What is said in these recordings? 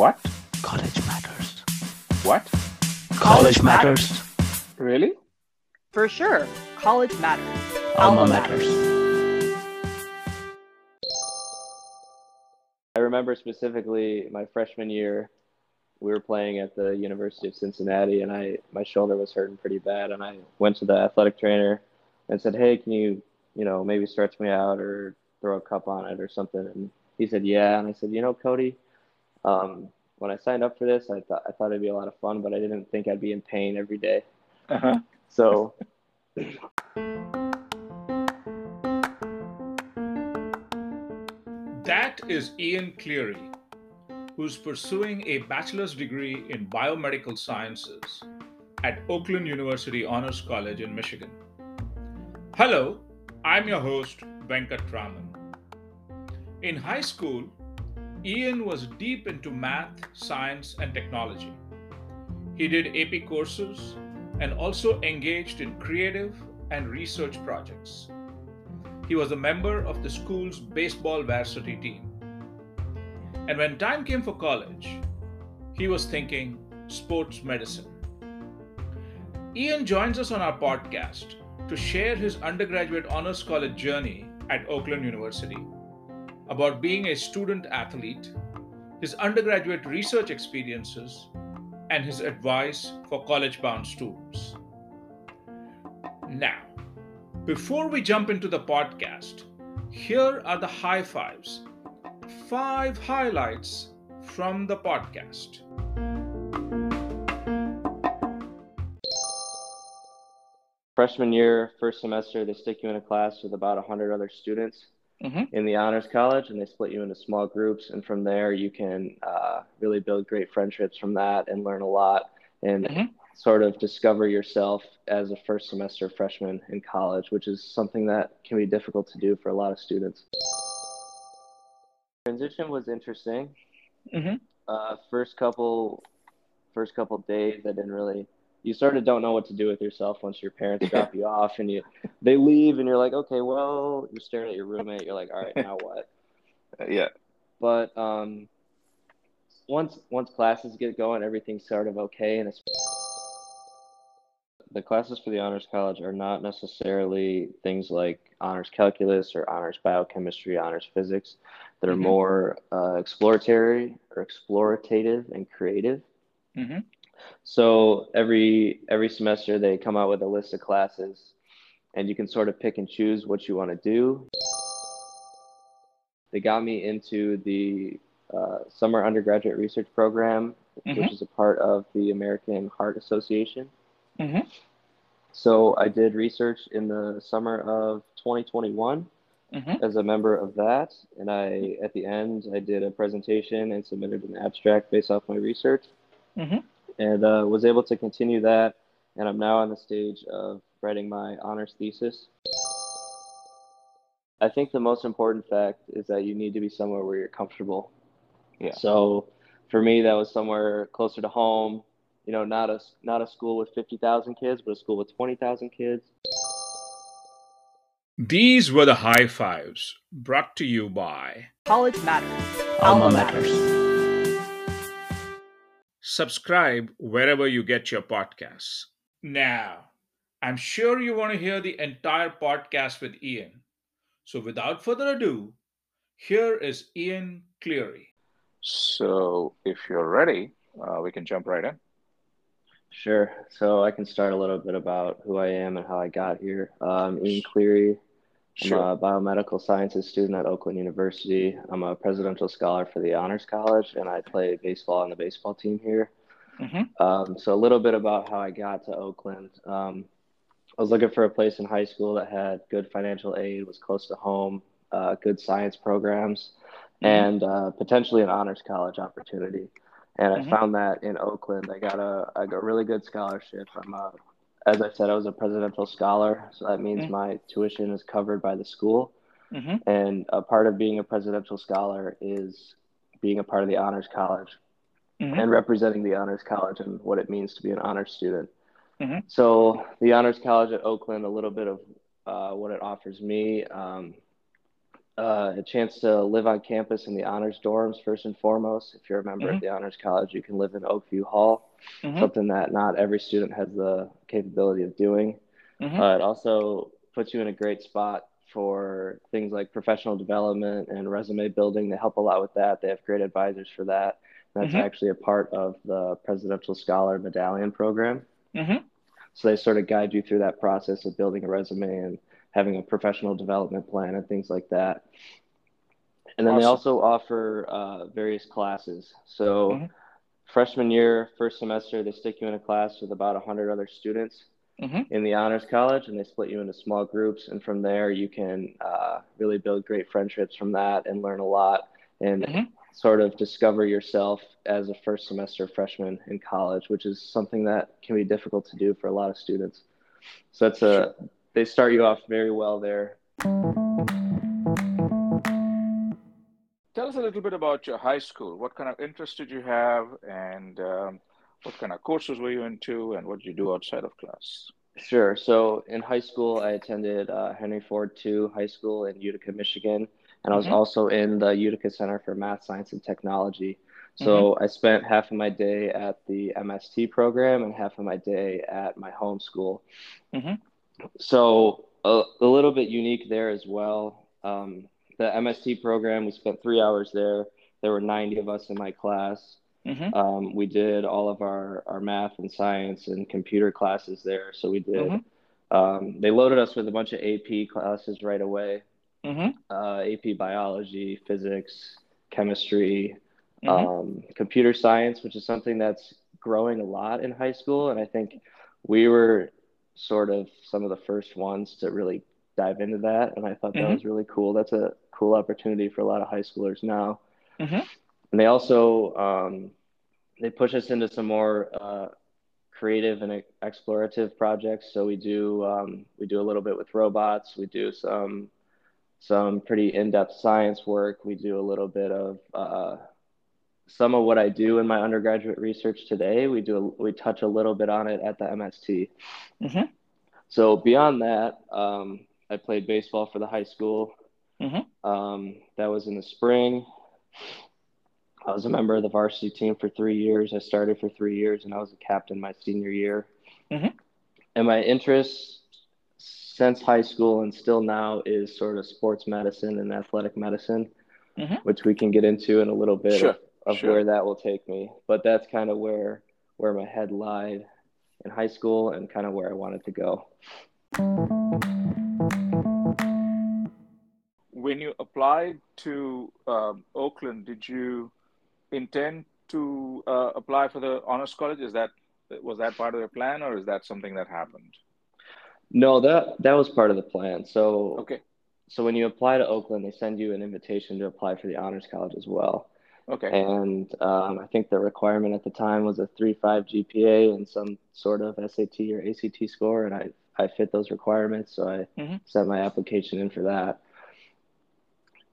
What? College matters. What? College matters. Really? For sure. College matters. Alma matters. I remember specifically my freshman year, we were playing at the University of Cincinnati, and I my shoulder was hurting pretty bad, and I went to the athletic trainer and said, "Hey, can you, you know, maybe stretch me out or throw a cup on it or something?" And he said, "Yeah." And I said, "You know, Cody, um, when I signed up for this, I thought I thought it'd be a lot of fun, but I didn't think I'd be in pain every day. Uh-huh. So That is Ian Cleary, who's pursuing a bachelor's degree in biomedical sciences at Oakland University Honors College in Michigan. Hello, I'm your host, Venkat Raman. In high school, Ian was deep into math, science, and technology. He did AP courses and also engaged in creative and research projects. He was a member of the school's baseball varsity team. And when time came for college, he was thinking sports medicine. Ian joins us on our podcast to share his undergraduate honors college journey at Oakland University, about being a student athlete, his undergraduate research experiences, and his advice for college bound students. Now, before we jump into the podcast, here are the high fives. Five highlights from the podcast. freshman year, first semester, they stick you in a class with about 100 other students Mhm. in the honors college, and they split you into small groups. And from there, you can uh, really build great friendships from that and learn a lot and Mhm. sort of discover yourself as a first semester freshman in college, which is something that can be difficult to do for a lot of students. Transition was interesting. Mhm. Uh, first couple, first couple days, I didn't really. You sort of don't know what to do with yourself once your parents drop you off and you they leave and you're like, okay, well, you're staring at your roommate. You're like, all right, now what? Yeah. But um, once once classes get going, everything's sort of okay, and it's the classes for the honors college are not necessarily things like honors calculus or honors biochemistry, honors physics, that are Mhm. more uh, exploratory or explorative and creative. Mhm. So every every semester they come out with a list of classes, and you can sort of pick and choose what you want to do. They got me into the uh, summer undergraduate research program, Mhm. which is a part of the American Heart Association. Mhm. So I did research in the summer of 2021 Mhm. as a member of that, and I at the end I did a presentation and submitted an abstract based off my research Mhm. And uh, was able to continue that. And I'm now on the stage of writing my honors thesis. I think the most important fact is that you need to be somewhere where you're comfortable. Yeah. So for me, that was somewhere closer to home. You know, not a not a school with fifty thousand kids, but a school with twenty thousand kids. These were the high fives brought to you by College matters. Alma matters. Subscribe wherever you get your podcasts. Now, I'm sure you want to hear the entire podcast with Ian. So without further ado, here is Ian Cleary. So if you're ready, uh, we can jump right in. Sure. So I can start a little bit about who I am and how I got here. Um, Ian Cleary. I'm a biomedical sciences student at Oakland University. I'm a presidential scholar for the Honors College, and I play baseball on the baseball team here. Mhm. Um, so a little bit about how I got to Oakland. Um, I was looking for a place in high school that had good financial aid, was close to home, uh, good science programs, Mhm. and uh, potentially an honors college opportunity. And I Mhm. found that in Oakland, I got a I got a really good scholarship. I'm a, as I said, I was a presidential scholar, so that means Mhm. my tuition is covered by the school. Mhm. And a part of being a presidential scholar is being a part of the honors college Mhm. and representing the honors college and what it means to be an honors student. Mhm. So the honors college at Oakland, a little bit of uh, what it offers me. Um, uh, a chance to live on campus in the honors dorms first and foremost. If you're a member Mhm. of the honors college, you can live in Oakview Hall, Mhm. something that not every student has the capability of doing. Mhm. Uh, it also puts you in a great spot for things like professional development and resume building. They help a lot with that. They have great advisors for that. That's Mhm. actually a part of the Presidential Scholar Medallion program. Mhm. So they sort of guide you through that process of building a resume and having a professional development plan and things like that. And then they also offer uh, various classes. So Mhm. freshman year, first semester, they stick you in a class with about 100 other students Mhm. in the honors college and they split you into small groups and from there you can uh, really build great friendships from that and learn a lot and Mhm. sort of discover yourself as a first semester freshman in college which is something that can be difficult to do for a lot of students so that's a they start you off very well there Tell us a little bit about your high school. What kind of interest did you have, and um, what kind of courses were you into, and what did you do outside of class? Sure. So in high school, I attended uh, Henry Ford II High School in Utica, Michigan, and I was Mhm. also in the Utica Center for Math, Science, and Technology. So I spent half of my day at the MST program and half of my day at my home school. Mhm. So a, a little bit unique there as well. Um, the MST program, we spent three hours there. There were 90 of us in my class. Mhm. Um, we did all of our, our math and science and computer classes there. So we did, Mhm. um, they loaded us with a bunch of AP classes right away Mhm. uh, AP biology, physics, chemistry, Mhm. um, computer science, which is something that's growing a lot in high school. And I think we were sort of some of the first ones to really dive into that. And I thought that Mhm. was really cool. That's a cool opportunity for a lot of high schoolers now. Mhm. And they also um, they push us into some more uh, creative and explorative projects. So we do um, we do a little bit with robots. We do some some pretty in-depth science work. We do a little bit of uh, some of what I do in my undergraduate research today. We do we touch a little bit on it at the MST. Mhm. So beyond that, um, I played baseball for the high school. Mhm. Um, that was in the spring. I was a member of the varsity team for three years. I started for three years, and I was a captain my senior year. Mhm. And my interest since high school and still now is sort of sports medicine and athletic medicine, Mhm. which we can get into in a little bit Sure, of, of sure. where that will take me. But that's kind of where where my head lied in high school and kind of where I wanted to go. When you applied to um, Oakland, did you intend to uh, apply for the honors college? Is that was that part of your plan, or is that something that happened? No, that that was part of the plan. So Okay, so when you apply to Oakland, they send you an invitation to apply for the honors college as well. Okay, And um, I think the requirement at the time was a 3.5 GPA and some sort of SAT or ACT score, and I, I fit those requirements, so I Mhm. sent my application in for that.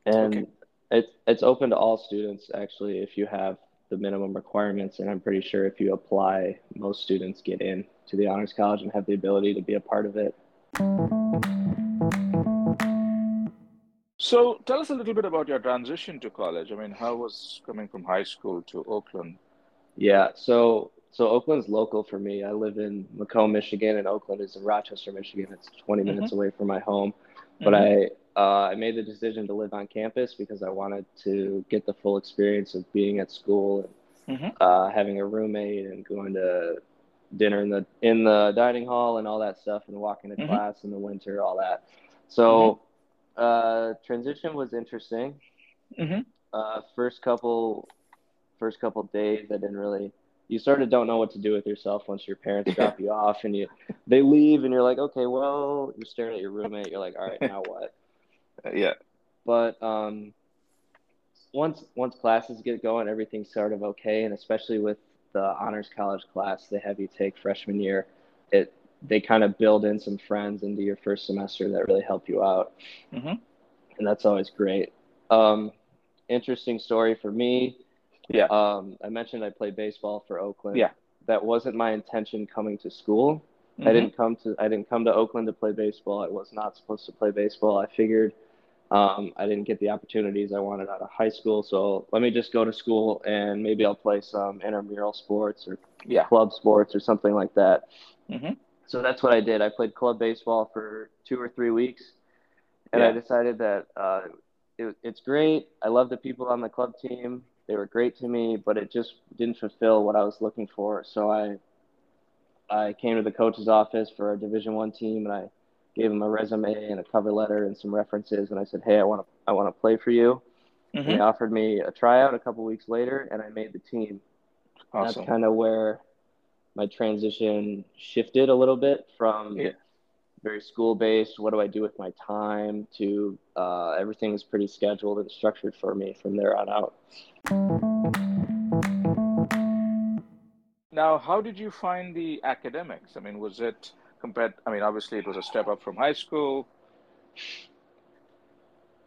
And Okay. it's it's open to all students actually if you have the minimum requirements, and I'm pretty sure if you apply, most students get in to the honors college and have the ability to be a part of it. So tell us a little bit about your transition to college. I mean, how was coming from high school to Oakland? Yeah, so so Oakland's local for me. I live in Macomb, Michigan, and Oakland is in Rochester, Michigan. It's 20 minutes away from my home. But I uh, I made the decision to live on campus because I wanted to get the full experience of being at school and Mhm. uh, having a roommate and going to dinner in the in the dining hall and all that stuff and walking to Mhm. class in the winter, all that. So uh, transition was interesting. Mhm. uh, first couple first couple days I didn't really you sort of don't know what to do with yourself once your parents drop you off and you they leave and you're like okay well you're staring at your roommate you're like all right now what? Uh, yeah, but um, once once classes get going everything's sort of okay and especially with the honors college class they have you take freshman year it they kind of build in some friends into your first semester that really help you out Mhm. and that's always great um, interesting story for me yeah, um, I mentioned I played baseball for Oakland. Yeah. That wasn't my intention coming to school. I Mhm. didn't come to I didn't come to Oakland to play baseball. I was not supposed to play baseball. I figured Um, I didn't get the opportunities I wanted out of high school, so let me just go to school and maybe I'll play some intramural sports or Yeah. club sports or something like that. hmm So that's what I did. I played club baseball for two or three weeks, and I decided that uh, it, it's great. I love the people on the club team. They were great to me, but it just didn't fulfill what I was looking for. So I I came to the coach's office for a Division One team, and I gave him a resume and a cover letter and some references, and I said, "Hey, I want to I want to play for you." And hmm they offered me a tryout a couple weeks later, and I made the team. Awesome. That's kind of where my transition shifted a little bit from Yeah. very school based. What do I do with my time? To uh, everything is pretty scheduled and structured for me from there on out. Now, how did you find the academics? I mean, was it compared? I mean, obviously, it was a step up from high school.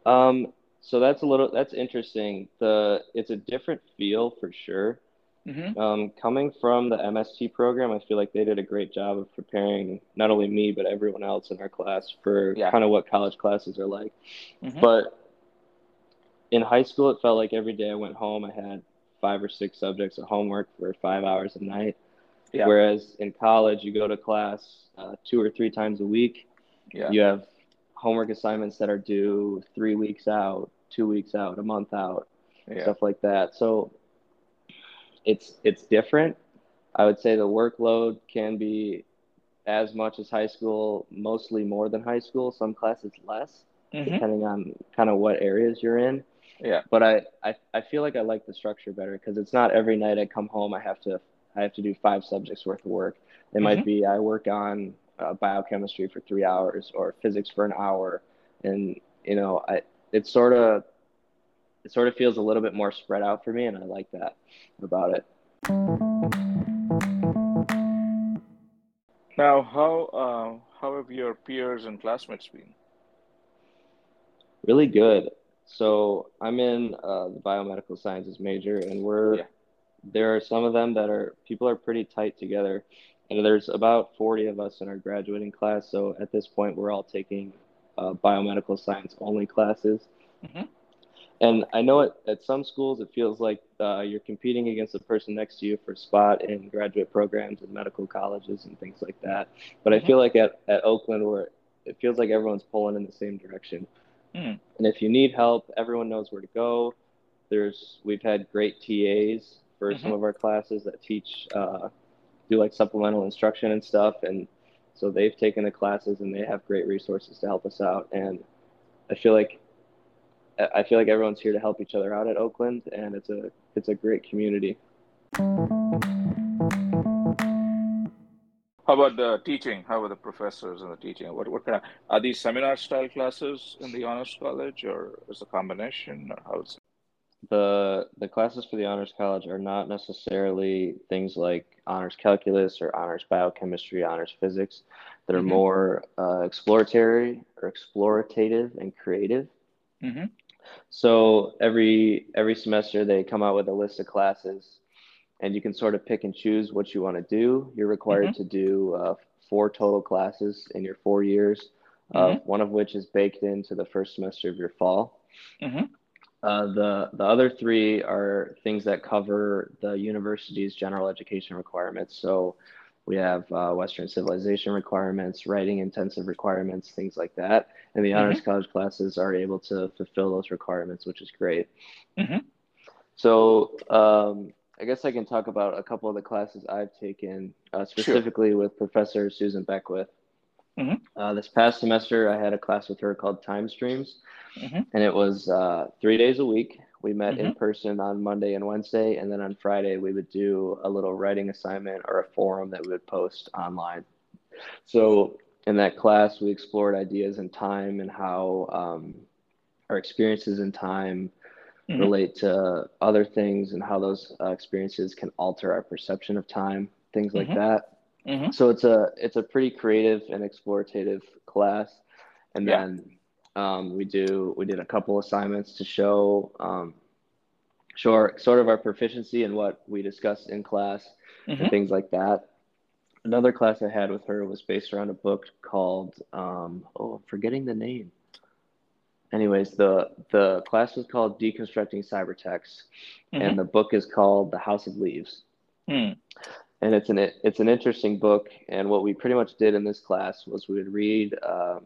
Um, so that's a little that's interesting. The it's a different feel for sure. Hmm Um, coming from the MST program, I feel like they did a great job of preparing not only me but everyone else in our class for Yeah. kind of what college classes are like. hmm But in high school, it felt like every day I went home, I had five or six subjects of homework for five hours a night. Yeah. Whereas in college, you go to class uh, two or three times a week. Yeah. You have homework assignments that are due three weeks out, two weeks out, a month out, Yeah. stuff like that. So it's it's different. I would say the workload can be as much as high school, mostly more than high school. Some classes less hmm depending on kind of what areas you're in. Yeah. But I, I, I feel like I like the structure better because it's not every night I come home I have to I have to do five subjects worth of work. It might be I work on uh, biochemistry for three hours or physics for an hour, and you know I it's sort of it sort of feels a little bit more spread out for me, and I like that about it. Now, how uh, how have your peers and classmates been? Really good. So I'm in uh, the biomedical sciences major, and we're Yeah. there are some of them that are people are pretty tight together, and there's about 40 of us in our graduating class. So at this point, we're all taking uh, biomedical science only classes. Mhm. And I know at, at some schools it feels like uh, you're competing against the person next to you for spot in graduate programs and medical colleges and things like that. But I Mhm. feel like at, at Oakland, where it feels like everyone's pulling in the same direction. Hmm. And if you need help, everyone knows where to go. There's we've had great TAs for some Mhm. of our classes that teach uh, do like supplemental instruction and stuff, and so they've taken the classes and they have great resources to help us out. And I feel like I feel like everyone's here to help each other out at Oakland, and it's a it's a great community. How about the teaching? How are the professors and the teaching? What what kind of are these seminar style classes in the honors college, or is it a combination, or how is the the classes for the honors college are not necessarily things like honors calculus or honors biochemistry honors physics that are Mhm. more uh, exploratory or explorative and creative Mm-hmm. So every every semester they come out with a list of classes and you can sort of pick and choose what you want to do you're required to do uh, four total classes in your four years uh, one of which is baked into the first semester of your fall Mm-hmm. uh, the the other three are things that cover the university's general education requirements. So we have uh, Western civilization requirements, writing intensive requirements, things like that. And the honors college classes are able to fulfill those requirements, which is great. Mhm. So um, I guess I can talk about a couple of the classes I've taken, uh, specifically with Professor Susan Beckwith. Mhm. Uh, this past semester, I had a class with her called Time Streams Mhm. and it was uh, three days a week. We met in Mhm. person on Monday and Wednesday, and then on Friday we would do a little writing assignment or a forum that we would post online. So in that class, we explored ideas in time and how um, our experiences in time Mhm. relate to other things and how those uh, experiences can alter our perception of time, things like Mhm. that. Mhm. So it's a it's a pretty creative and explorative class, and Yeah. then um, we do we did a couple assignments to show um, show our, sort of our proficiency in what we discussed in class Mhm. and things like that. Another class I had with her was based around a book called um, oh I'm forgetting the name. anyways, the the class was called Deconstructing Cybertext, Mhm. and the book is called The House of Leaves. Hmm. and it's an it's an interesting book. And what we pretty much did in this class was we would read um,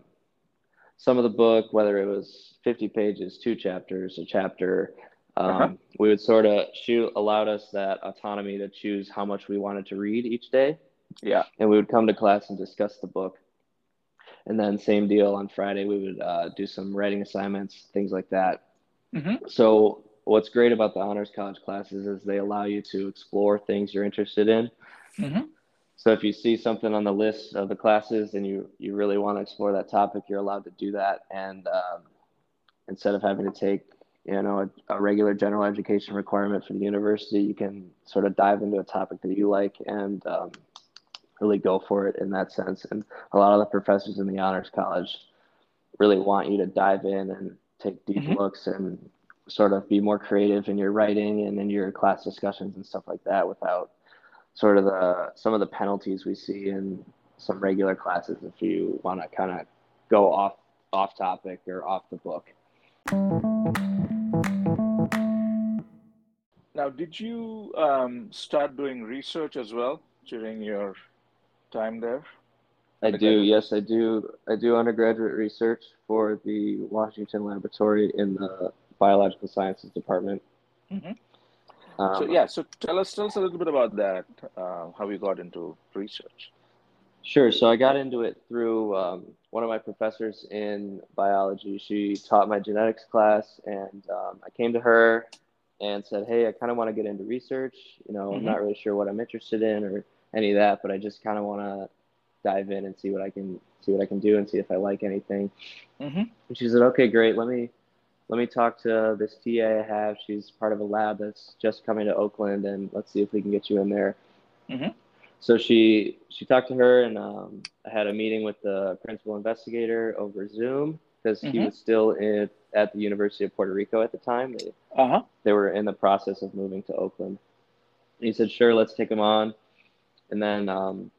some of the book, whether it was 50 pages, two chapters, a chapter. Um, Uh-huh. We would sort of shoot allowed us that autonomy to choose how much we wanted to read each day, Yeah. and we would come to class and discuss the book. And then same deal on Friday, we would uh, do some writing assignments, things like that. Mhm. So what's great about the honors college classes is they allow you to explore things you're interested in. Mhm. So if you see something on the list of the classes and you you really want to explore that topic, you're allowed to do that. And um, instead of having to take you know a, a regular general education requirement for the university, you can sort of dive into a topic that you like and um, really go for it in that sense. And a lot of the professors in the honors college really want you to dive in and take deep Mhm. looks and sort of be more creative in your writing and in your class discussions and stuff like that without sort of the some of the penalties we see in some regular classes if you want to kind of go off off topic or off the book. Now, did you um, start doing research as well during your time there? I do, Undergraduate. yes, I do. I do undergraduate research for the Washington Laboratory in the Biological Sciences Department. Mhm. Um, so yeah, so tell us tell us a little bit about that. Uh, how you got into research? Sure. So I got into it through um, one of my professors in biology. She taught my genetics class, and um, I came to her and said, "Hey, I kind of want to get into research. You know, I'm Mhm. not really sure what I'm interested in or any of that, but I just kind of want to dive in and see what I can see what I can do and see if I like anything." Mm-hmm. And she said, "Okay, great. Let me let me talk to this TA I have. She's part of a lab that's just coming to Oakland, and let's see if we can get you in there." Mhm. So she she talked to her, and um, I had a meeting with the principal investigator over Zoom because he Mhm. was still in at the University of Puerto Rico at the time. They Uh huh. they were in the process of moving to Oakland. And he said, "Sure, let's take him on." And then um,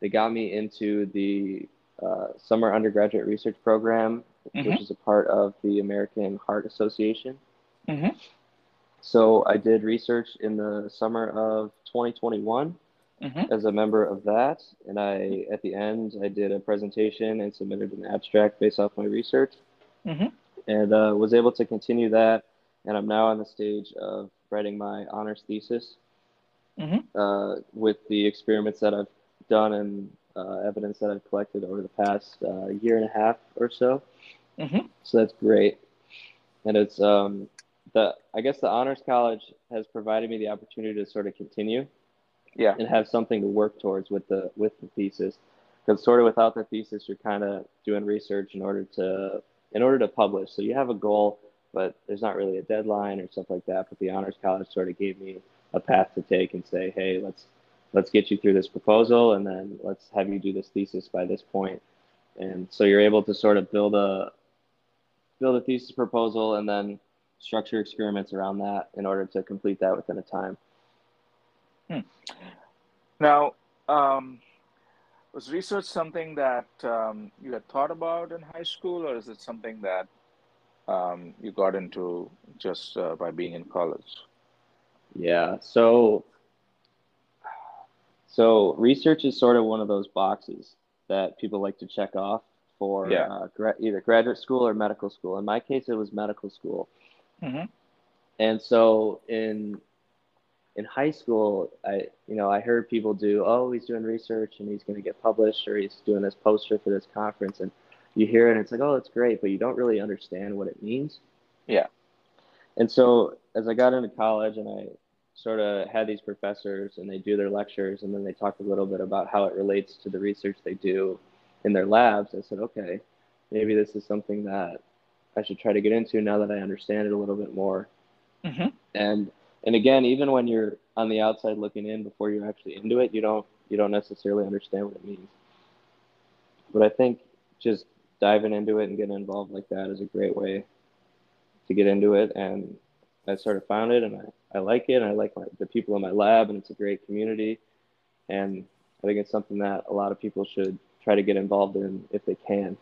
they got me into the uh, summer undergraduate research program, Mhm. which is a part of the American Heart Association. Mm-hmm. So I did research in the summer of 2021 Mm-hmm. as a member of that, and I at the end I did a presentation and submitted an abstract based off my research, Mm-hmm. and uh, was able to continue that. And I'm now on the stage of writing my honors thesis Mhm. uh, with the experiments that I've done and evidence that I've collected over the past uh, year and a half or so. Mm-hmm. So that's great. And it's um, the I guess the honors college has provided me the opportunity to sort of continue Yeah. and have something to work towards with the with the thesis. Because sort of without the thesis, you're kind of doing research in order to in order to publish. So you have a goal, but there's not really a deadline or stuff like that. But the honors college sort of gave me a path to take and say, hey, let's let's get you through this proposal, and then let's have you do this thesis by this point. And so you're able to sort of build a build a thesis proposal and then structure experiments around that in order to complete that within a time. Now, um, was research something that um, you had thought about in high school, or is it something that um, you got into just uh, by being in college? Yeah. So so research is sort of one of those boxes that people like to check off for Yeah. uh, gra- either graduate school or medical school. In my case, it was medical school. Mm-hmm. And so in in high school, I you know I heard people do oh he's doing research and he's going to get published or he's doing this poster for this conference and you hear it and it's like oh it's great but you don't really understand what it means. Yeah. And so as I got into college and I sort of had these professors and they do their lectures and then they talk a little bit about how it relates to the research they do in their labs, I said okay maybe this is something that I should try to get into now that I understand it a little bit more. Mm-hmm. and and again even when you're on the outside looking in before you're actually into it you don't you don't necessarily understand what it means. But i think just diving into it and getting involved like that is a great way to get into it and i sort of found it and i, I like it and i like my, the people in my lab and it's a great community and i think it's something that a lot of people should try to get involved in if they can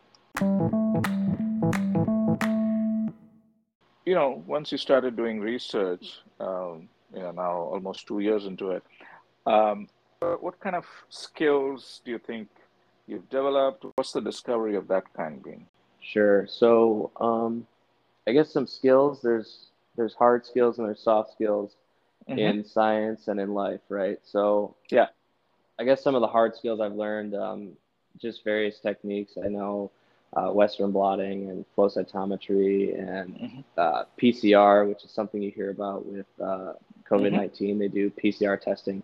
you know, once you started doing research, um, you know, now almost two years into it, um, what kind of skills do you think you've developed? What's the discovery of that kind been? Sure. So, um, I guess some skills. There's there's hard skills and there's soft skills Mhm. in science and in life, right? So, Yeah. I guess some of the hard skills I've learned, um, just various techniques. I know uh, Western blotting and flow cytometry and Mhm. uh, PCR, which is something you hear about with uh, COVID 19. They do PCR testing.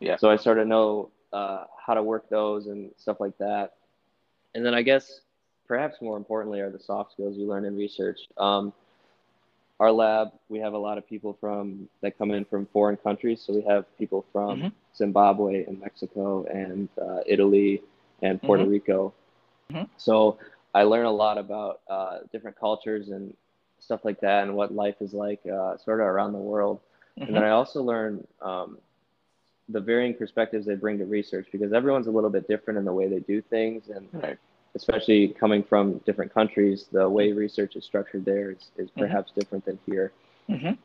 Yeah. So I sort of know uh, how to work those and stuff like that. And then I guess perhaps more importantly are the soft skills you learn in research. Um, our lab, we have a lot of people from that come in from foreign countries. So we have people from Mhm. Zimbabwe and Mexico and uh, Italy and Puerto Mhm. Rico. Mhm. So I learn a lot about uh, different cultures and stuff like that and what life is like uh, sort of around the world. And then I also learn um, the varying perspectives they bring to research because everyone's a little bit different in the way they do things. And Right. Especially coming from different countries, the way research is structured there is, is perhaps different than here. Mhm.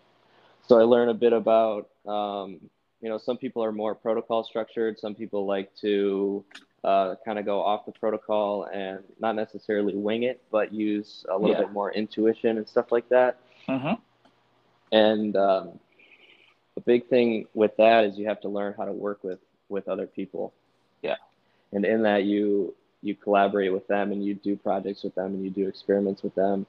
So I learn a bit about, um, you know, some people are more protocol structured. Some people like to uh, kind of go off the protocol and not necessarily wing it, but use a little Yeah. bit more intuition and stuff like that. Mhm. And um, a big thing with that is you have to learn how to work with with other people. Yeah. And in that you you collaborate with them and you do projects with them and you do experiments with them,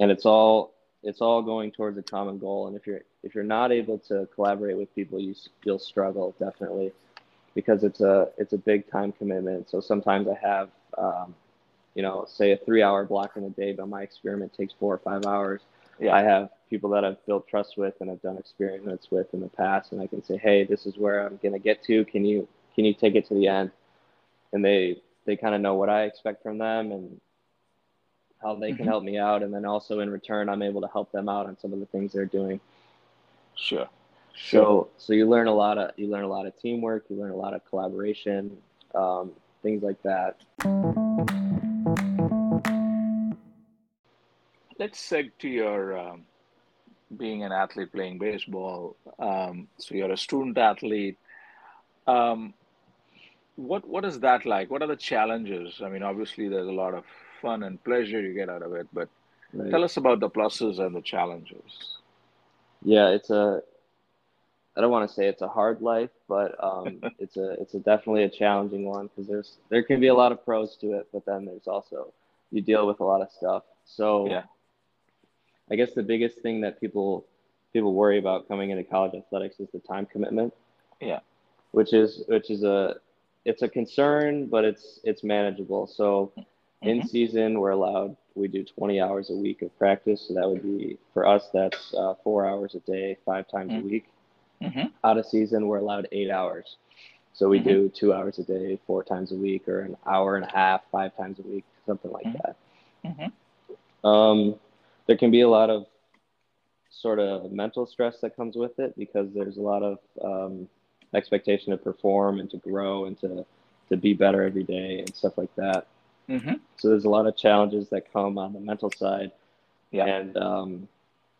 and it's all it's all going towards a common goal. And if you're if you're not able to collaborate with people, you you'll struggle definitely because it's a it's a big time commitment. So sometimes I have um, you know say a three hour block in a day, but my experiment takes four or five hours. Yeah. I have people that I've built trust with and I've done experiments with in the past, and I can say, hey, this is where I'm gonna get to. Can you can you take it to the end? And they they kind of know what I expect from them and how they can Mhm. help me out, and then also in return, I'm able to help them out on some of the things they're doing. Sure. Sure. So so you learn a lot of you learn a lot of teamwork, you learn a lot of collaboration, um, things like that. Let's seg to your um, being an athlete playing baseball. Um, so you're a student athlete. Um, what what is that like? What are the challenges? I mean, obviously there's a lot of fun and pleasure you get out of it, but Right? tell us about the pluses and the challenges. Yeah, it's a. I don't want to say it's a hard life, but um, it's a it's a definitely a challenging one because there's there can be a lot of pros to it, but then there's also you deal with a lot of stuff. So Yeah. I guess the biggest thing that people people worry about coming into college athletics is the time commitment. Yeah. Which is which is a it's a concern, but it's it's manageable. So in Mhm. season we're allowed we do 20 hours a week of practice so that would be for us that's uh, four hours a day five times Mhm. a week Mhm. out of season we're allowed eight hours so we do two hours a day four times a week or an hour and a half five times a week something like Mhm. that Mhm. um, there can be a lot of sort of mental stress that comes with it because there's a lot of um, expectation to perform and to grow and to to be better every day and stuff like that Mhm. so there's a lot of challenges that come on the mental side Yeah. and um,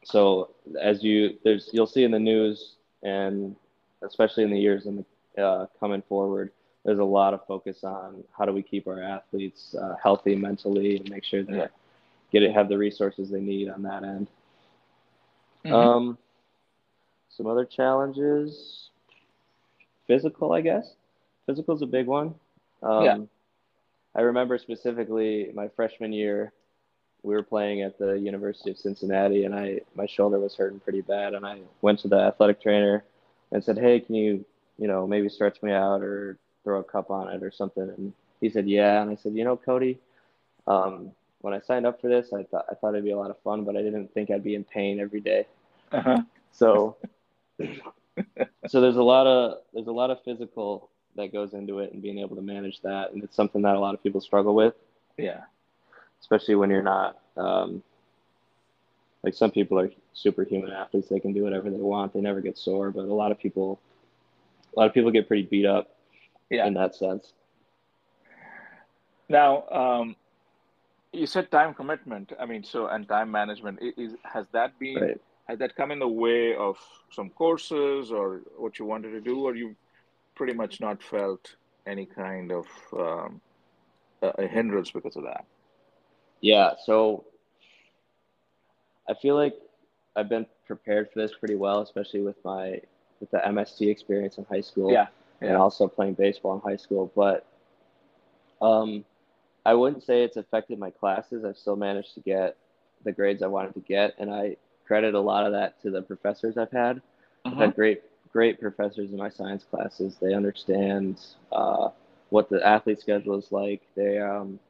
so as you there's you'll see in the news and especially in the years in the uh, coming forward there's a lot of focus on how do we keep our athletes uh, healthy mentally and make sure they Yeah. get it have the resources they need on that end Mhm. um, some other challenges physical i guess. Physical is a big one. Um, Yeah. i remember specifically my freshman year we were playing at the university of cincinnati and i my shoulder was hurting pretty bad and i went to the athletic trainer and said hey can you you know maybe stretch me out or throw a cup on it or something? And he said yeah. And i said you know cody um, when i signed up for this i thought i thought it'd be a lot of fun but i didn't think i'd be in pain every day. Uh-huh. so so there's a lot of there's a lot of physical that goes into it and being able to manage that and it's something that a lot of people struggle with Yeah. especially when you're not um, like some people are superhuman athletes they can do whatever they want they never get sore but a lot of people a lot of people get pretty beat up Yeah. in that sense Now, um, you said time commitment. I mean, so and time management is has that been Right. Has that come in the way of some courses or what you wanted to do, or you pretty much not felt any kind of um, a, hindrance because of that? Yeah, so I feel like I've been prepared for this pretty well, especially with my with the MST experience in high school. Yeah, and also playing baseball in high school. But um, I wouldn't say it's affected my classes. I've still managed to get the grades I wanted to get, and I credit a lot of that to the professors I've had. I've had great, great professors in my science classes. They understand uh, what the athlete schedule is like. They, um,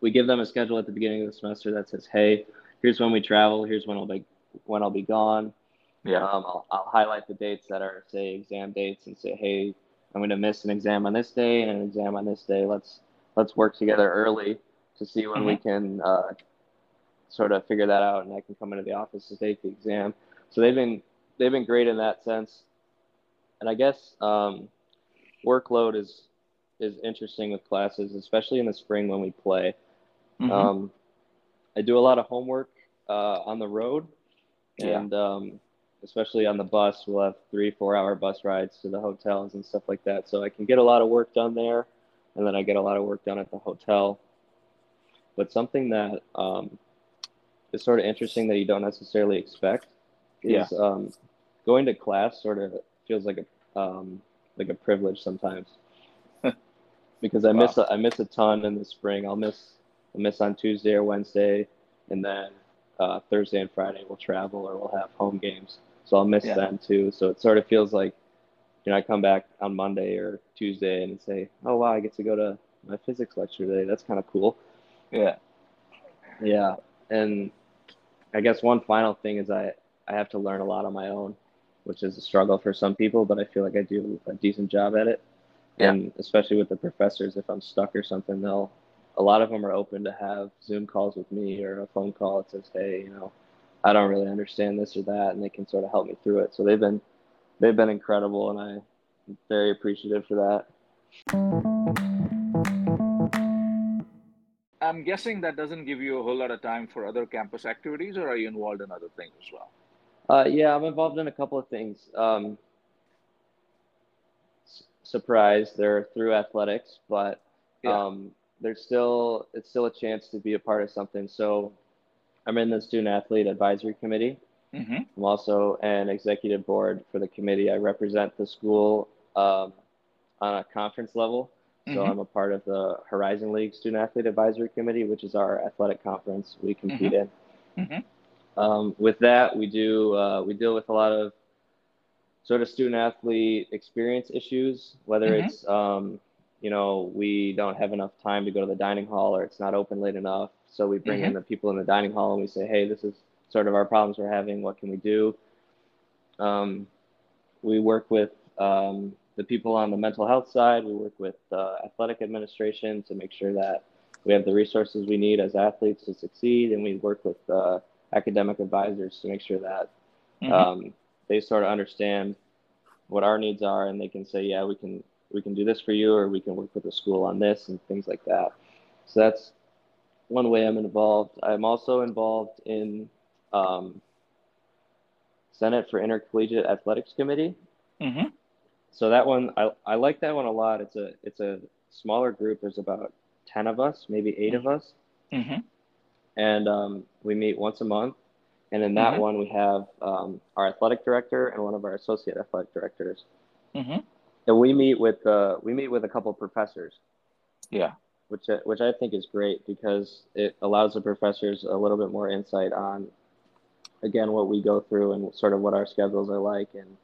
we give them a schedule at the beginning of the semester that says, "Hey, here's when we travel. Here's when I'll be when I'll be gone. Yeah. Um, I'll, I'll highlight the dates that are, say, exam dates, and say, "Hey, I'm going to miss an exam on this day and an exam on this day. Let's let's work together early to see when we can uh, sort of figure that out, and I can come into the office to take the exam." So they've been they've been great in that sense, and I guess um, workload is is interesting with classes, especially in the spring when we play. Mhm. Um, I do a lot of homework uh, on the road, Yeah. and um, especially on the bus, we'll have three, four hour bus rides to the hotels and stuff like that. So I can get a lot of work done there, and then I get a lot of work done at the hotel. But something that um, is sort of interesting that you don't necessarily expect is um, going to class. Sort of feels like a um, like a privilege sometimes because I miss a, I miss a ton in the spring. I'll miss I'll miss on Tuesday or Wednesday, and then uh, Thursday and Friday we'll travel or we'll have home games. So I'll miss Yeah. them too. So it sort of feels like, you know, I come back on Monday or Tuesday and say, oh wow, I get to go to my physics lecture today. That's kind of cool. Yeah. Yeah, and I guess one final thing is I I have to learn a lot on my own, which is a struggle for some people, but I feel like I do a decent job at it. Yeah. And especially with the professors, if I'm stuck or something, they'll a lot of them are open to have Zoom calls with me or a phone call that says, "Hey, you know, I don't really understand this or that," and they can sort of help me through it. So they've been they've been incredible, and I'm very appreciative for that. I'm guessing that doesn't give you a whole lot of time for other campus activities, or are you involved in other things as well? Uh, yeah, I'm involved in a couple of things. Um, surprise, they're through athletics, but Yeah. um, there's still it's still a chance to be a part of something. So I'm in the student athlete advisory committee. Mm-hmm. I'm also an executive board for the committee. I represent the school um, on a conference level. So Mhm. I'm a part of the Horizon League Student Athlete Advisory Committee, which is our athletic conference we compete in. Mhm. Um, with that, we do uh, we deal with a lot of sort of student athlete experience issues, whether Mhm. it's um, you know we don't have enough time to go to the dining hall or it's not open late enough, so we bring in the people in the dining hall and we say, hey, this is sort of our problems we're having. What can we do? Um, we work with um, the people on the mental health side. We work with uh, athletic administration to make sure that we have the resources we need as athletes to succeed, and we work with uh, academic advisors to make sure that Mhm. um, they sort of understand what our needs are, and they can say, yeah, we can we can do this for you, or we can work with the school on this and things like that. So that's one way I'm involved. I'm also involved in um, Senate for Intercollegiate Athletics Committee. Mm-hmm. So that one, I, I like that one a lot. It's a it's a smaller group. There's about ten of us, maybe 8 of us, Mm-hmm. and um, we meet once a month. And in that Mhm. one, we have um, our athletic director and one of our associate athletic directors. Mm-hmm. And we meet with uh, we meet with a couple professors, Yeah. which which I think is great because it allows the professors a little bit more insight on, again, what we go through and sort of what our schedules are like and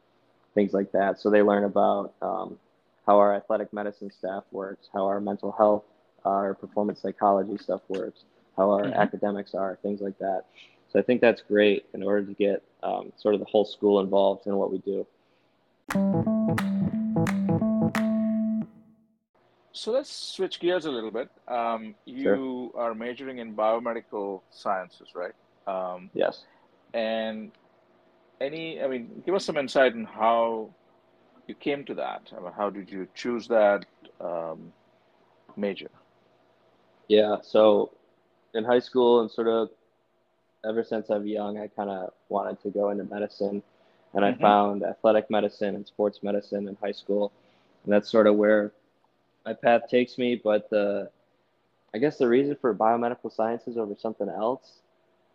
things like that. So they learn about um, how our athletic medicine staff works, how our mental health, our performance psychology stuff works, how our Mhm. academics are, things like that. So I think that's great in order to get um, sort of the whole school involved in what we do. So let's switch gears a little bit. Um, you are majoring in biomedical sciences, right? Um, Yes. and any, I mean, give us some insight on how you came to that. I mean, how did you choose that um, major? Yeah, so in high school and sort of ever since I was young, I kind of wanted to go into medicine, and I Mhm. found athletic medicine and sports medicine in high school, and that's sort of where my path takes me. But the, I guess the reason for biomedical sciences over something else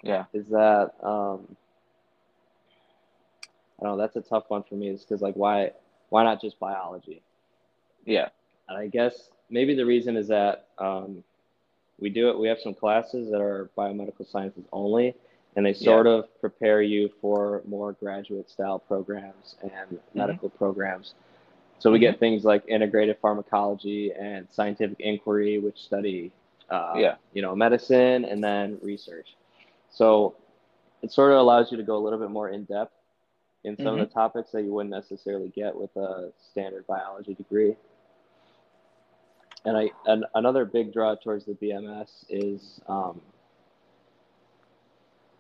Yeah. is that um, I don't know. That's a tough one for me. Is because like why why not just biology? Yeah. And I guess maybe the reason is that um, we do it. We have some classes that are biomedical sciences only, and they sort of prepare you for more graduate style programs and Mm-hmm. medical programs. So we get things like integrated pharmacology and scientific inquiry, which study, uh, Yeah. you know, medicine and then research. So it sort of allows you to go a little bit more in depth in some Mm-hmm. of the topics that you wouldn't necessarily get with a standard biology degree. And I and another big draw towards the BMS is um,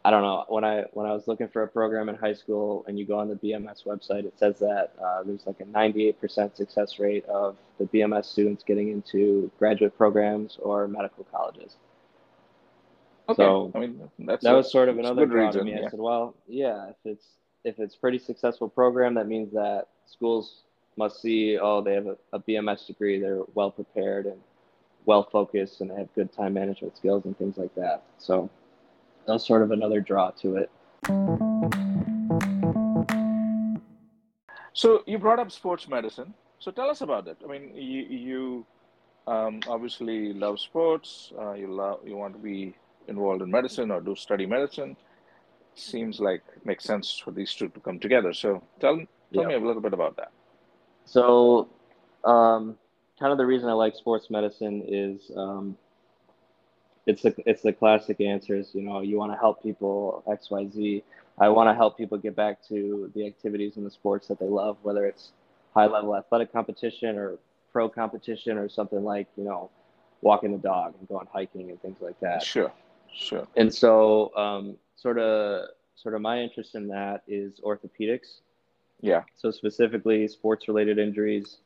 I don't know when I when I was looking for a program in high school and you go on the BMS website, it says that uh, there's like a 98% success rate of the BMS students getting into graduate programs or medical colleges. Okay. So- I mean, that's That a- was sort of another good draw to reason. me. I Yeah. said, well, yeah, if it's if it's a pretty successful program, that means that schools must see, oh, they have a, a BMS degree, they're well prepared and well focused, and they have good time management skills and things like that. So that's sort of another draw to it. So you brought up sports medicine. So tell us about it. I mean, you you um, obviously love sports. Uh, you love you want to be involved in medicine or do study medicine. Seems like makes sense for these two to come together. So tell tell Yeah. me a little bit about that. So, um, kind of the reason I like sports medicine is um, it's the it's the classic answers. You know, you want to help people X Y Z. I want to help people get back to the activities and the sports that they love, whether it's high level athletic competition or pro competition or something like you know walking the dog and going hiking and things like that Sure, sure. and so um, sort of sort of my interest in that is orthopedics. Yeah. so specifically sports related injuries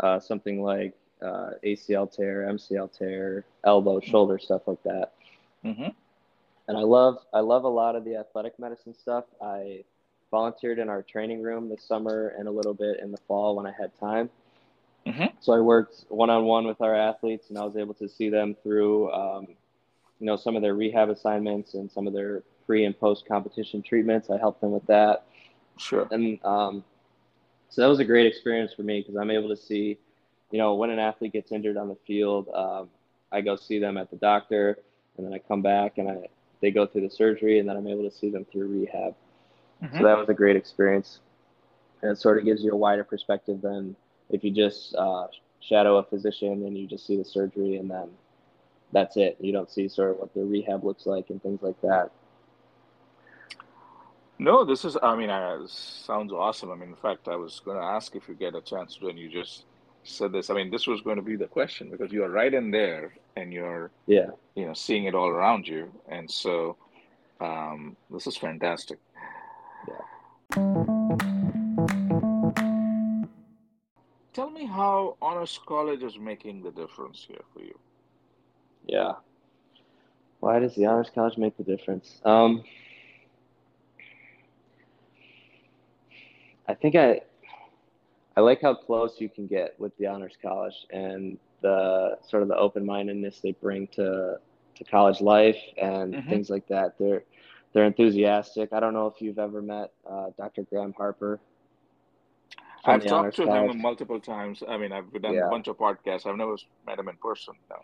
uh, something like uh, acl tear mcl tear elbow shoulder stuff like that. Hmm and i love i love a lot of the athletic medicine stuff. I volunteered in our training room this summer and a little bit in the fall when i had time. Mhm. so i worked one-on-one with our athletes and i was able to see them through um, you know some of their rehab assignments and some of their pre and post competition treatments i helped them with that Sure. and um, so that was a great experience for me because I'm able to see, you know, when an athlete gets injured on the field, um, I go see them at the doctor, and then I come back and I they go through the surgery, and then I'm able to see them through rehab. Mhm. So that was a great experience, and it sort of gives you a wider perspective than if you just uh, shadow a physician and you just see the surgery and then that's it. You don't see sort of what the rehab looks like and things like that. No, this is, I mean, uh, sounds awesome. I mean, in fact, I was going to ask if you get a chance to, and you just said this. I mean, this was going to be the question because you're right in there and you're, Yeah. you know, seeing it all around you. And so um, this is fantastic. Yeah. Tell me how Honors College is making the difference here for you. Yeah. Why does the honors college make the difference? Um, I think I I like how close you can get with the honors college and the sort of the open mindedness they bring to to college life and Mhm. things like that. They're they're enthusiastic. I don't know if you've ever met uh, Dr. Graeme Harper. I've talked to College. him multiple times. I mean, I've done Yeah. a bunch of podcasts. I've never met him in person. No.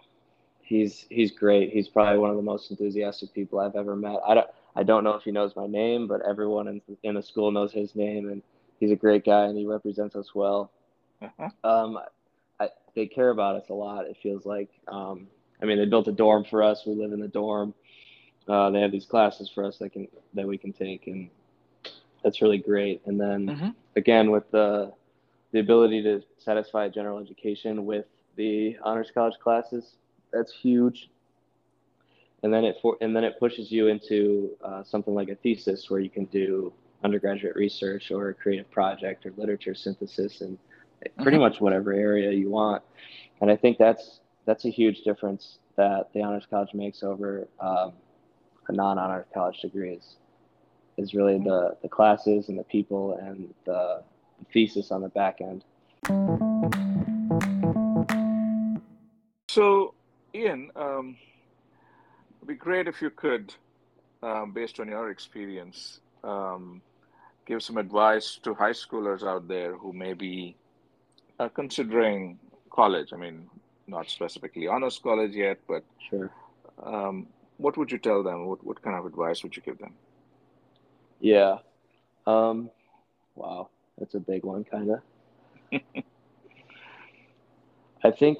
He's he's great. He's probably one of the most enthusiastic people I've ever met. I don't I don't know if he knows my name, but everyone in in the school knows his name, and he's a great guy, and he represents us well. Uh-huh. Um, I, they care about us a lot. It feels like. Um, I mean, they built a dorm for us. We live in the dorm. Uh, they have these classes for us that can that we can take, and that's really great. And then Mhm. again, with the the ability to satisfy general education with the honors college classes, that's huge. And then it for, and then it pushes you into uh, something like a thesis where you can do undergraduate research or a creative project or literature synthesis and pretty Mhm. much whatever area you want. And I think that's that's a huge difference that the honors college makes over um, a non-honors college degree is is really the the classes and the people and the thesis on the back end. So, Ian, um, it'd be great if you could, um, based on your experience, um, give some advice to high schoolers out there who may be uh, considering college. I mean, not specifically honors college yet, but Sure. um, what would you tell them? What what kind of advice would you give them? Yeah. Um, wow, that's a big one, kind of. I think,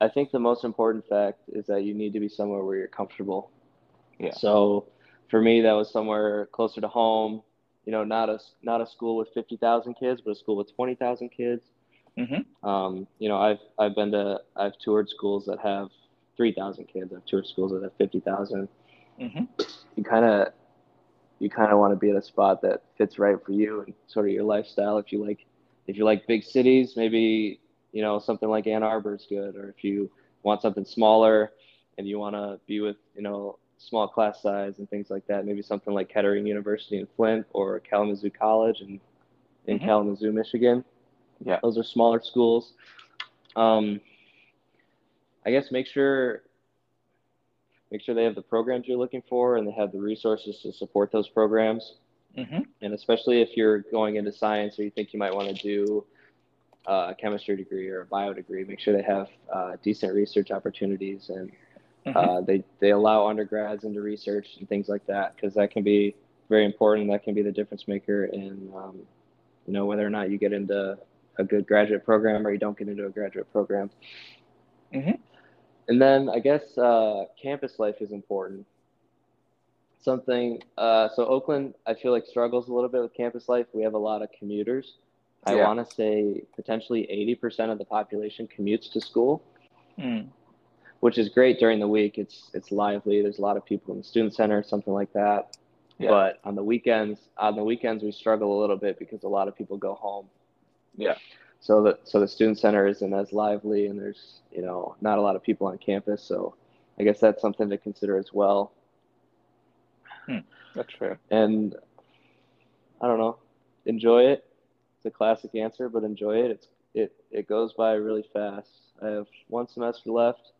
I think the most important fact is that you need to be somewhere where you're comfortable. Yeah. So, for me, that was somewhere closer to home. You know, not a not a school with fifty thousand kids, but a school with twenty thousand kids. Mm-hmm. Um, you know, I've I've been to I've toured schools that have three thousand kids. I've toured schools that have fifty thousand. Mm-hmm. You kind of you kind of want to be at a spot that fits right for you and sort of your lifestyle. If you like if you like big cities, maybe you know something like Ann Arbor is good. Or if you want something smaller and you want to be with you know small class size and things like that, maybe something like Kettering University in Flint or Kalamazoo College in in Mhm. Kalamazoo, Michigan. Yeah. those are smaller schools. Um, I guess make sure make sure they have the programs you're looking for and they have the resources to support those programs. Mm-hmm. And especially if you're going into science or you think you might want to do uh, a chemistry degree or a bio degree, make sure they have uh, decent research opportunities and Mhm. uh, they they allow undergrads into research and things like that because that can be very important. That can be the difference maker in um, you know whether or not you get into a good graduate program or you don't get into a graduate program. Mhm. And then I guess uh, campus life is important. Something uh, so Oakland, I feel like struggles a little bit with campus life. We have a lot of commuters. I want to say potentially 80% of the population commutes to school Mm. Which is great during the week. It's it's lively. There's a lot of people in the student center, something like that. Yeah. But on the weekends, on the weekends we struggle a little bit because a lot of people go home. Yeah. So the so the student center isn't as lively, and there's you know not a lot of people on campus. So I guess that's something to consider as well. Hmm. That's fair. And I don't know, enjoy it. It's a classic answer, but enjoy it. It's it it goes by really fast. I have one semester left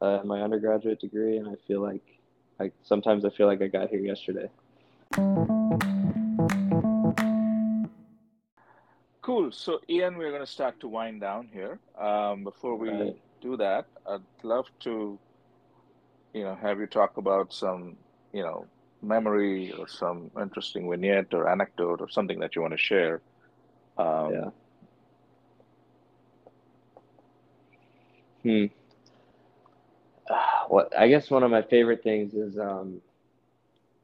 uh, my undergraduate degree, and I feel like I sometimes I feel like I got here yesterday. Cool. So, Ian, we're going to start to wind down here. Um, before we Right. do that, I'd love to, you know, have you talk about some, you know, memory or some interesting vignette or anecdote or something that you want to share. Um, Yeah. Hmm. What I guess one of my favorite things is um,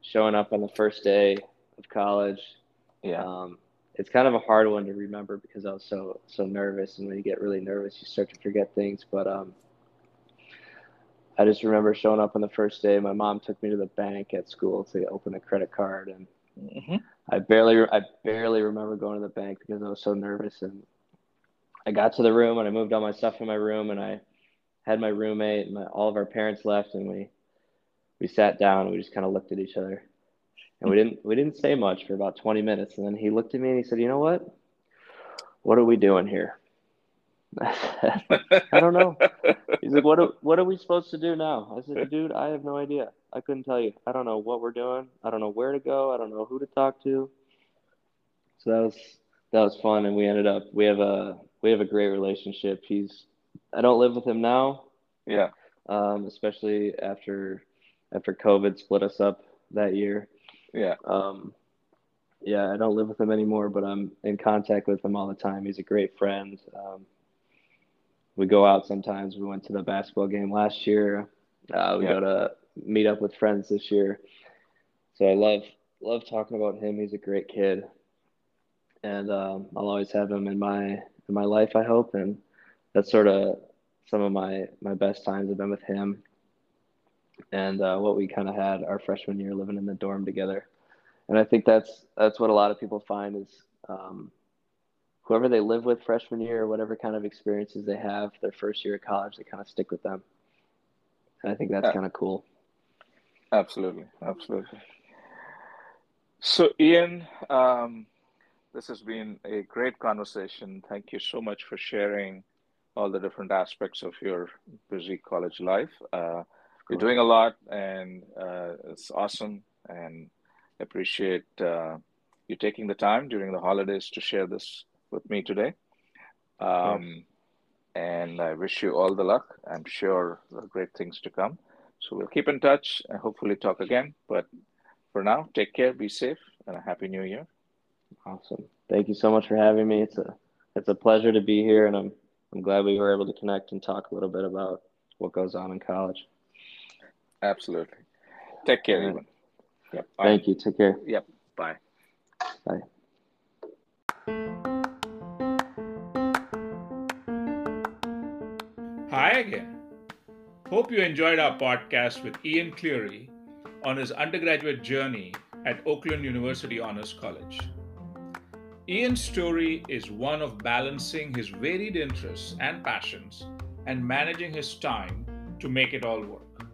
showing up on the first day of college Yeah. Um, it's kind of a hard one to remember because I was so so nervous, and when you get really nervous, you start to forget things. But um, I just remember showing up on the first day. My mom took me to the bank at school to open a credit card, and Mhm. I barely I barely remember going to the bank because I was so nervous. And I got to the room, and I moved all my stuff in my room, and I had my roommate, and my, all of our parents left, and we we sat down, and we just kind of looked at each other. And we didn't we didn't say much for about 20 minutes and then he looked at me and he said you know what? What are we doing here? I don't know. He's like what are, what are we supposed to do now? I said dude i have no idea. I couldn't tell you. I don't know what we're doing. I don't know where to go. I don't know who to talk to. So that was that was fun and we ended up we have a we have a great relationship. He's i don't live with him now Yeah. um, especially after after covid split us up that year Yeah. um, yeah, I don't live with him anymore, but I'm in contact with him all the time. He's a great friend. Um, we go out sometimes. We went to the basketball game last year. Uh, we Yeah. go to meet up with friends this year. So I love love talking about him. He's a great kid, and um, I'll always have him in my in my life. I hope, and that's sort of some of my my best times have been with him and uh, what we kind of had our freshman year living in the dorm together. And I think that's that's what a lot of people find is um, whoever they live with freshman year, or whatever kind of experiences they have their first year of college, they kind of stick with them. and I think that's kind of cool. Absolutely, absolutely. So, Ian, um, this has been a great conversation. Thank you so much for sharing all the different aspects of your busy college life. Uh, you're doing a lot, and uh, it's awesome. And appreciate uh, you taking the time during the holidays to share this with me today. Um, and I wish you all the luck. I'm sure there are great things to come. So we'll keep in touch and hopefully talk again. But for now, take care, be safe, and a happy new year. Awesome. Thank you so much for having me. It's a it's a pleasure to be here, and I'm I'm glad we were able to connect and talk a little bit about what goes on in college. Absolutely. Take care, All right. Ian. Yep. Thank you. Take care. Yep. Bye. Bye. Hi again. Hope you enjoyed our podcast with Ian Cleary on his undergraduate journey at Oakland University Honors College. Ian's story is one of balancing his varied interests and passions and managing his time to make it all work.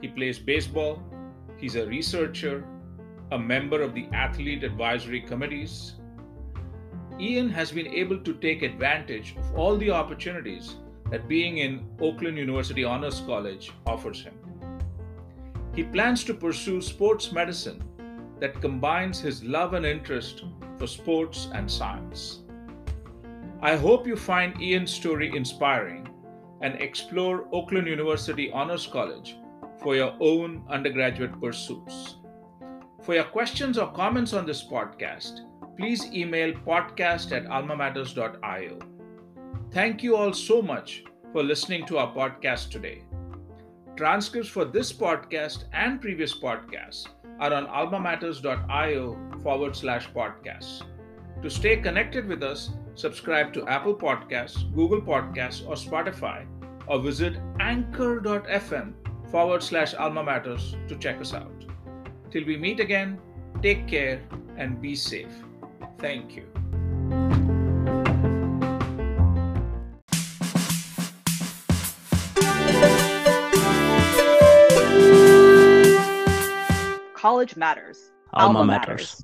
He plays baseball, he's a researcher, a member of the athlete advisory committees. Ian has been able to take advantage of all the opportunities that being in Oakland University Honors College offers him. He plans to pursue sports medicine that combines his love and interest for sports and science. I hope you find Ian's story inspiring and explore Oakland University Honors College for your own undergraduate pursuits. For your questions or comments on this podcast, please email podcast at almamatters.io. Thank you all so much for listening to our podcast today. Transcripts for this podcast and previous podcasts are on almamatters.io forward slash podcasts. To stay connected with us, subscribe to Apple Podcasts, Google Podcasts, or Spotify, or visit anchor.fm forward slash alma matters to check us out. Till we meet again, take care and be safe. Thank you. College matters. Alma matters.